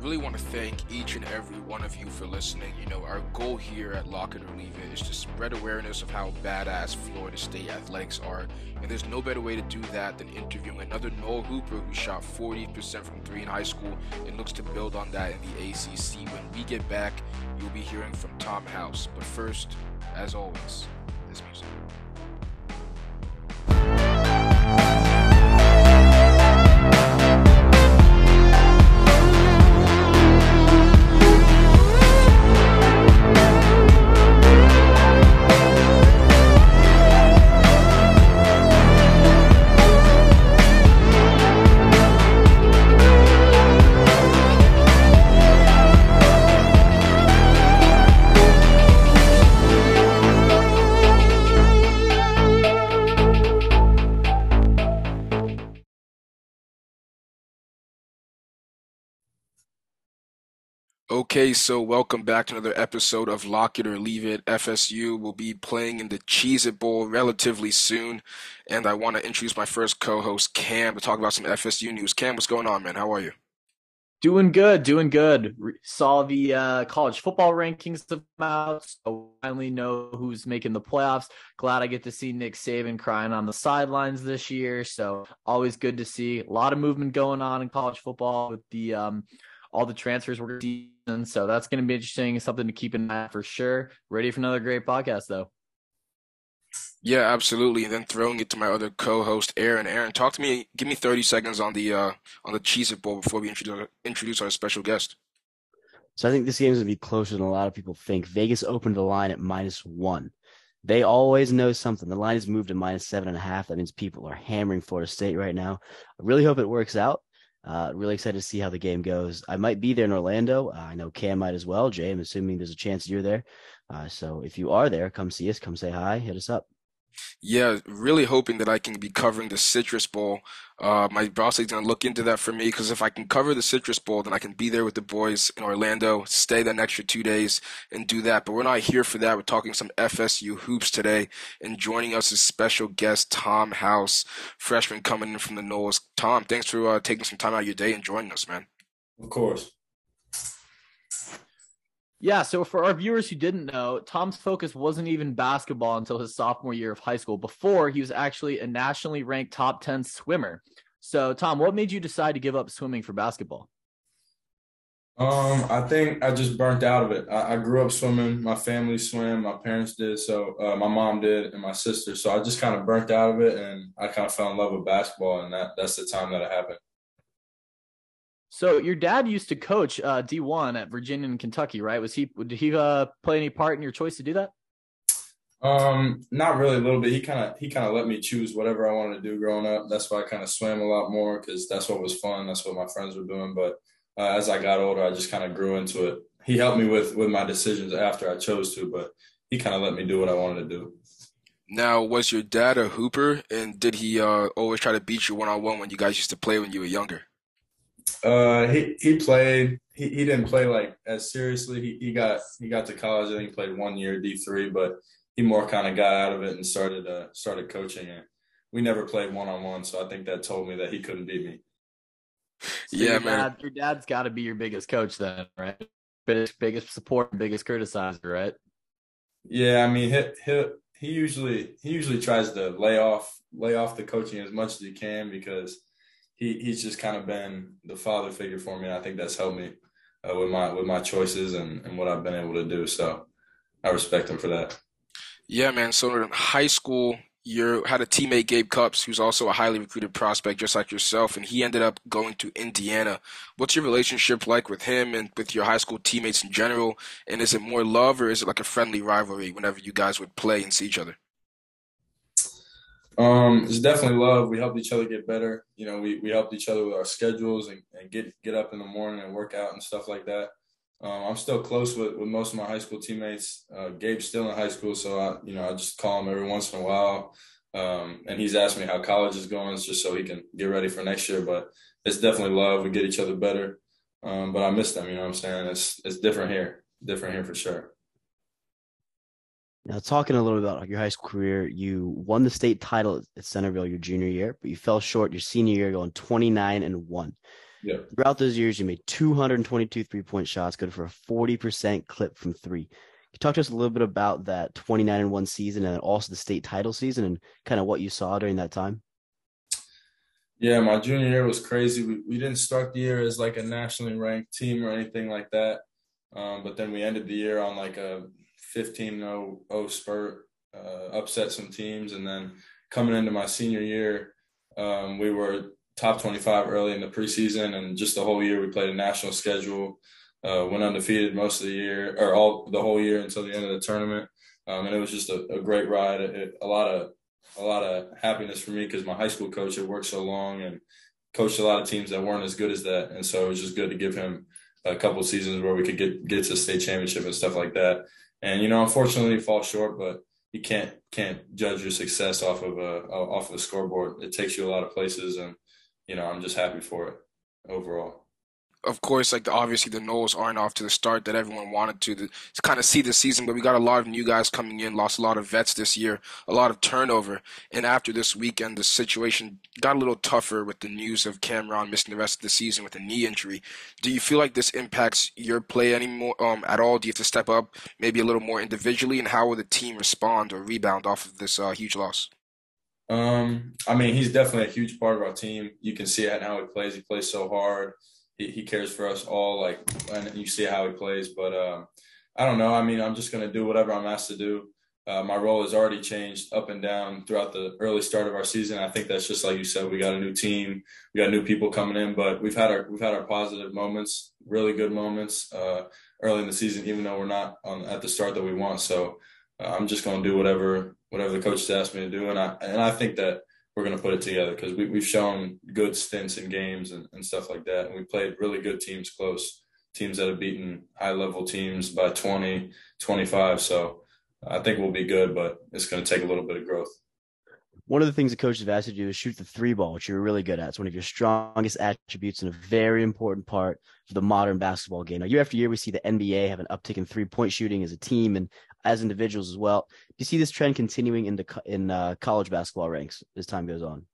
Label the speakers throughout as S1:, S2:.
S1: really want to thank each and every one of you for listening. You know, our goal here at Lock It or Leave It is to spread awareness of how badass Florida State athletics are. And there's no better way to do that than interviewing another Nole Hooper who shot 40% from three in high school and looks to build on that in the ACC. When we get back, you'll be hearing from Tom House. But first, as always, this music. Okay, so welcome back to another episode of Lock It or Leave It. FSU will be playing in the Cheez It Bowl relatively soon, and I want to introduce my first co-host, Cam, to talk about some FSU news. Cam, what's going on, man? How are you?
S2: Doing good, doing good. saw the uh, college football rankings come out, so finally know who's making the playoffs. Glad I get to see Nick Saban crying on the sidelines this year. So always good to see. A lot of movement going on in college football with the um, all the transfers we're season. So that's going to be interesting. Something to keep in mind for sure. Ready for another great podcast, though.
S1: Yeah, absolutely. And then throwing it to my other co-host, Aaron. Aaron, talk to me. Give me thirty seconds on the uh, on the Cheez It Bowl before we introduce introduce our special guest.
S3: So I think this game is going to be closer than a lot of people think. Vegas opened the line at minus one. They always know something. The line has moved to minus seven and a half. That means people are hammering Florida State right now. I really hope it works out. Uh, really excited to see how the game goes. I might be there in Orlando. Uh, I know Cam might as well. Jay, I'm assuming there's a chance you're there. Uh, so if you are there, come see us, come say hi, hit us up.
S1: Yeah, really hoping that I can be covering the Citrus Bowl. Uh, my boss is going to look into that for me because if I can cover the Citrus Bowl, then I can be there with the boys in Orlando, stay that extra two days, and do that. But we're not here for that. We're talking some FSU hoops today, and joining us is special guest Tom House, freshman coming in from the Noles. Tom, thanks for uh, taking some time out of your day and joining us, man.
S4: Of course.
S2: Yeah, so for our viewers who didn't know, Tom's focus wasn't even basketball until his sophomore year of high school. Before, he was actually a nationally ranked top 10 swimmer. So, Tom, what made you decide to give up swimming for basketball?
S4: Um, I think I just burnt out of it. I, I grew up swimming. My family swam. My parents did. So uh, my mom did, and my sister. So I just kind of burnt out of it, and I kind of fell in love with basketball, and that that's the time that it happened.
S2: So your dad used to coach uh, D1 at Virginia and Kentucky, right? Was he did he uh, play any part in your choice to do that?
S4: Um, not really a little bit. He kind of he kind of let me choose whatever I wanted to do growing up. That's why I kind of swam a lot more because that's what was fun. That's what my friends were doing. But uh, as I got older, I just kind of grew into it. He helped me with with my decisions after I chose to, but he kind of let me do what I wanted to do.
S1: Now, was your dad a hooper, and did he uh, always try to beat you one on one when you guys used to play when you were younger?
S4: Uh, he he played. He, he didn't play like as seriously. He he got he got to college. I think he played one year D three, but he more kind of got out of it and started uh started coaching. And we never played one on one, so I think that told me that he couldn't beat me.
S2: So yeah, your man. Dad, your dad's got to be your biggest coach then, right? Biggest biggest support, biggest criticizer, right?
S4: Yeah, I mean, he he he usually he usually tries to lay off lay off the coaching as much as he can because he he's just kind of been the father figure for me. I think that's helped me uh, with my with my choices and, and what I've been able to do. So I respect him for that.
S1: Yeah, man. So in high school, you had a teammate, Gabe Cupps, who's also a highly recruited prospect, just like yourself, and he ended up going to Indiana. What's your relationship like with him and with your high school teammates in general? And is it more love or is it like a friendly rivalry whenever you guys would play and see each other?
S4: Um, it's definitely love. We helped each other get better. You know, we, we helped each other with our schedules and, and get get up in the morning and work out and stuff like that. Um, I'm still close with, with most of my high school teammates. Uh, Gabe's still in high school, so I you know I just call him every once in a while. Um, and he's asked me how college is going, just so he can get ready for next year. But it's definitely love. We get each other better. Um, but I miss them. You know what I'm saying? It's it's different here. Different here for sure.
S3: Now, talking a little bit about your high school career, you won the state title at Centerville your junior year, but you fell short your senior year, going 29 and one.
S4: Yeah.
S3: Throughout those years, you made 222 three point shots, good for a 40% clip from three. Can you talk to us a little bit about that 29 and one season and also the state title season and kind of what you saw during that time?
S4: Yeah, my junior year was crazy. We, we didn't start the year as like a nationally ranked team or anything like that. Um, but then we ended the year on like a 15 0 spurt, uh, upset some teams. And then coming into my senior year, um, we were top 25 early in the preseason. And just the whole year, we played a national schedule, uh, went undefeated most of the year or all the whole year until the end of the tournament. Um, and it was just a, a great ride. It, a lot of a lot of happiness for me because my high school coach had worked so long and coached a lot of teams that weren't as good as that, and so it was just good to give him a couple seasons where we could get get to state championship and stuff like that. And you know, unfortunately, he fall short, but you can't can't judge your success off of a off of a scoreboard. It takes you a lot of places, and you know, I'm just happy for it overall
S1: of course, like the, obviously the Noles aren't off to the start that everyone wanted to, to, to kind of see the season, but we got a lot of new guys coming in, lost a lot of vets this year, a lot of turnover, and after this weekend, the situation got a little tougher with the news of Cameron missing the rest of the season with a knee injury. Do you feel like this impacts your play anymore um, at all? Do you have to step up maybe a little more individually, and how will the team respond or rebound off of this uh, huge loss?
S4: Um, I mean, he's definitely a huge part of our team. You can see it how he plays. He plays so hard he cares for us all. Like, and you see how he plays. But uh, I don't know. I mean, I'm just gonna do whatever I'm asked to do. Uh, my role has already changed up and down throughout the early start of our season. I think that's just like you said. We got a new team, we got new people coming in, but we've had our we've had our positive moments, really good moments uh, early in the season, even though we're not on at the start that we want. So uh, I'm just going to do whatever whatever the coach asked me to do, and I and I think that we're going to put it together because we, we've shown good stints in games and, and stuff like that. And we played really good teams close, teams that have beaten high level teams by 20, 25. So I think we'll be good, but it's going to take a little bit of growth.
S3: One of the things the coaches have asked you to do is shoot the three ball, which you're really good at. It's one of your strongest attributes and a very important part for the modern basketball game. Now, year after year, we see the NBA have an uptick in three point shooting as a team and as individuals as well. Do you see this trend continuing in the in uh, college basketball ranks as time goes on?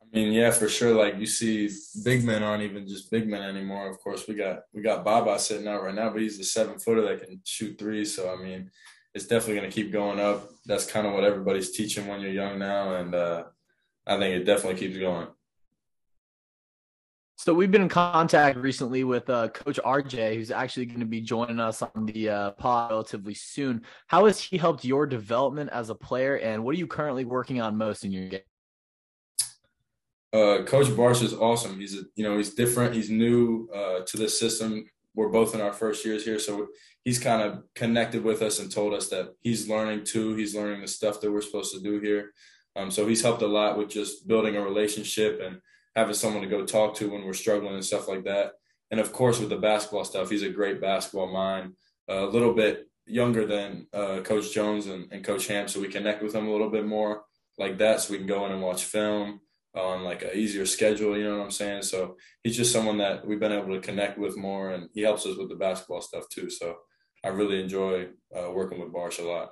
S4: I mean, yeah, for sure. Like you see, big men aren't even just big men anymore. Of course, we got we got Baba sitting out right now, but he's a seven footer that can shoot three. So I mean, it's definitely going to keep going up. That's kind of what everybody's teaching when you're young now, and uh, I think it definitely keeps going.
S2: So we've been in contact recently with uh, Coach Rjay, who's actually going to be joining us on the uh, pod relatively soon. How has he helped your development as a player, and what are you currently working on most in your game?
S4: Uh, Coach Barsh is awesome. He's a, you know he's different. He's new uh, to this system. We're both in our first years here, so he's kind of connected with us and told us that he's learning too. He's learning the stuff that we're supposed to do here. Um, so he's helped a lot with just building a relationship and having someone to go talk to when we're struggling and stuff like that. And of course, with the basketball stuff, he's a great basketball mind. A little bit younger than uh, Coach Jones and, and, Coach Ham, so we connect with him a little bit more like that, so we can go in and watch film on like an easier schedule. You know what I'm saying? So he's just someone that we've been able to connect with more, and he helps us with the basketball stuff too. So I really enjoy uh, working with Barsh a lot.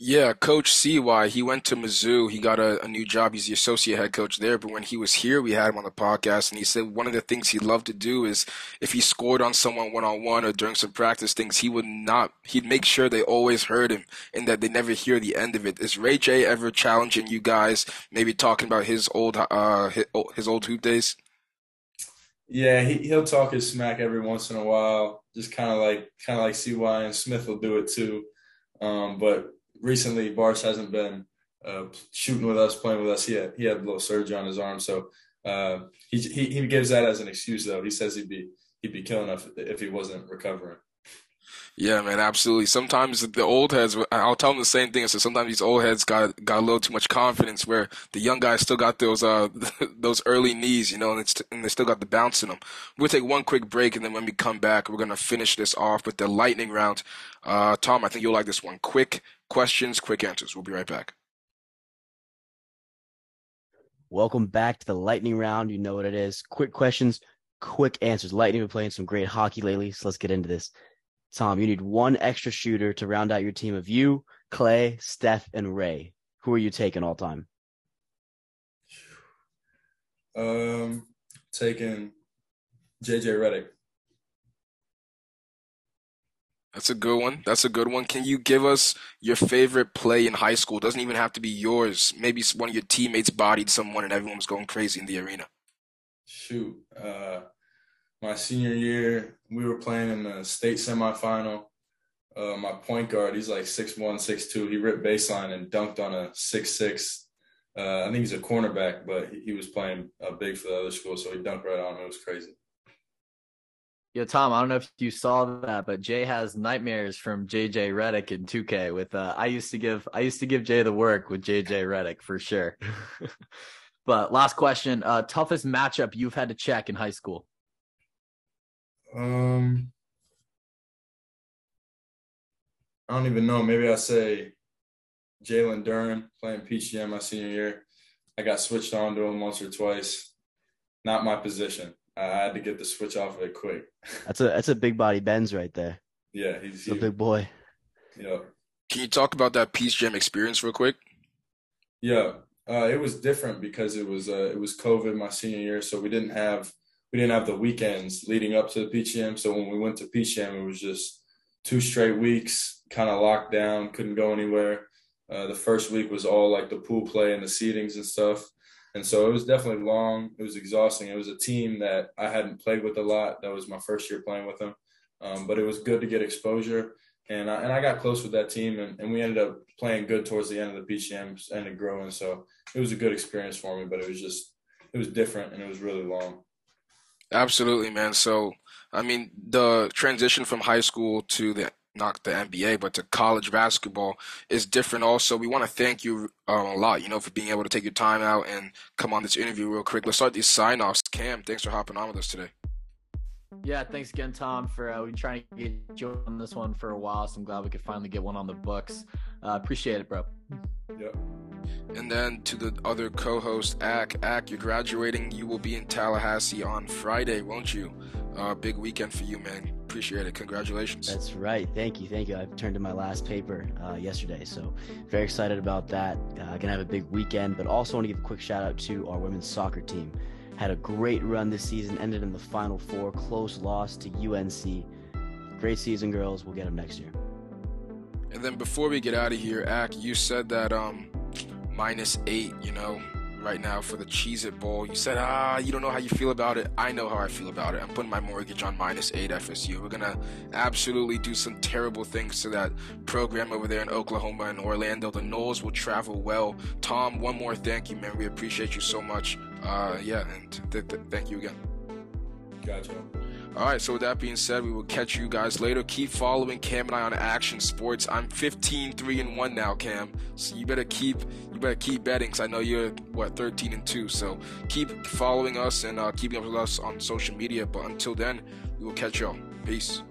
S1: Yeah, Coach CY, he went to Mizzou. He got a, a, new job. He's the associate head coach there. But when he was here, we had him on the podcast, and he said one of the things he loved to do is if he scored on someone one on one or during some practice things, he would not. He'd make sure they always heard him and that they never hear the end of it. Is Rjay ever challenging you guys? Maybe talking about his old uh his, his old hoop days.
S4: Yeah, he he'll talk his smack every once in a while just kind of like kind of like CY and Smith will do it too. Um, but recently, Barsh hasn't been uh, shooting with us, playing with us. He had he had a little surgery on his arm, so uh, he, he he gives that as an excuse though. He says he'd be he'd be killing us if he wasn't recovering.
S1: Yeah, man, absolutely. Sometimes the old heads, I'll tell them the same thing. So sometimes these old heads got got a little too much confidence, where the young guys still got those uh those early knees, you know, and, and they still got the bounce in them. We'll take one quick break, and then when we come back, we're gonna finish this off with the lightning round. Uh, Tom, I think you'll like this one. Quick questions, quick answers. We'll be right back.
S3: Welcome back to the lightning round. You know what it is. Quick questions, quick answers. Lightning been playing some great hockey lately, so let's get into this. Tom, you need one extra shooter to round out your team of you, Clay, Steph, and Ray. Who are you taking all time?
S4: Um, taking JJ Redick.
S1: That's a good one. That's a good one. Can you give us your favorite play in high school? Doesn't even have to be yours. Maybe one of your teammates bodied someone and everyone was going crazy in the arena.
S4: Shoot, uh, my senior year, we were playing in the state semifinal. Uh, my point guard, he's like six one, six two. He ripped baseline and dunked on a six six. Uh, I think he's a cornerback, but he, he was playing uh, big for the other school, so he dunked right on him. It was crazy.
S2: Yo, Tom, I don't know if you saw that, but Jay has nightmares from JJ Redick in 2K. With uh, I used to give I used to give Jay the work with JJ Redick for sure. but last question, uh, toughest matchup you've had to check in high school?
S4: Um, I don't even know. Maybe I say Jalen Duren playing PGM my senior year. I got switched on to him once or twice. Not my position. I had to get the switch off of it quick.
S3: That's a that's a big body Benz right there.
S4: Yeah, he's
S3: a big boy.
S4: Yeah.
S1: Can you talk about that Peach Jam experience real quick?
S4: Yeah, uh, it was different because it was uh, it was COVID my senior year, so we didn't have we didn't have the weekends leading up to the Jam. So when we went to Jam, it was just two straight weeks, kind of locked down, couldn't go anywhere. Uh, the first week was all like the pool play and the seedings and stuff. And so it was definitely long. It was exhausting. It was a team that I hadn't played with a lot. That was my first year playing with them. Um, but it was good to get exposure. And I, and I got close with that team, and, and we ended up playing good towards the end of the Jams, ended growing. So it was a good experience for me, but it was just, it was different and it was really long.
S1: Absolutely, man. So, I mean, the transition from high school to the not the NBA, but to college basketball is different. Also, we want to thank you um, a lot, you know, for being able to take your time out and come on this interview real quick. Let's start these sign offs. Cam, thanks for hopping on with us today.
S2: Yeah, thanks again, Tom. For uh, we've trying to get you on this one for a while, so I'm glad we could finally get one on the books. Uh, appreciate it, bro.
S4: Yep.
S1: And then to the other co-host, Ak. Ak, you're graduating. You will be in Tallahassee on Friday, won't you? Uh, big weekend for you, man. Appreciate it. Congratulations.
S3: That's right. Thank you. Thank you. I turned in my last paper uh, yesterday, so very excited about that. Uh, gonna have a big weekend, but also want to give a quick shout out to our women's soccer team. Had a great run this season. Ended in the final four. Close loss to UNC. Great season, girls. We'll get them next year.
S1: And then before we get out of here, Ak, you said that um minus eight, you know, right now for the Cheez It Bowl. You said, ah, you don't know how you feel about it. I know how I feel about it. I'm putting my mortgage on minus eight FSU. We're going to absolutely do some terrible things to that program over there in Oklahoma and Orlando. The Noles will travel well. Tom, one more thank you, man. We appreciate you so much. Uh, yeah, and th- th- thank you again.
S4: Gotcha.
S1: All right, so with that being said, we will catch you guys later. Keep following Cam and I on Action Sports. I'm 15 3 and 1 now, Cam. So you better keep you better keep betting cuz I know you're what 13 and 2. So keep following us and uh, keeping up with us on social media, but until then, we will catch y'all. Peace.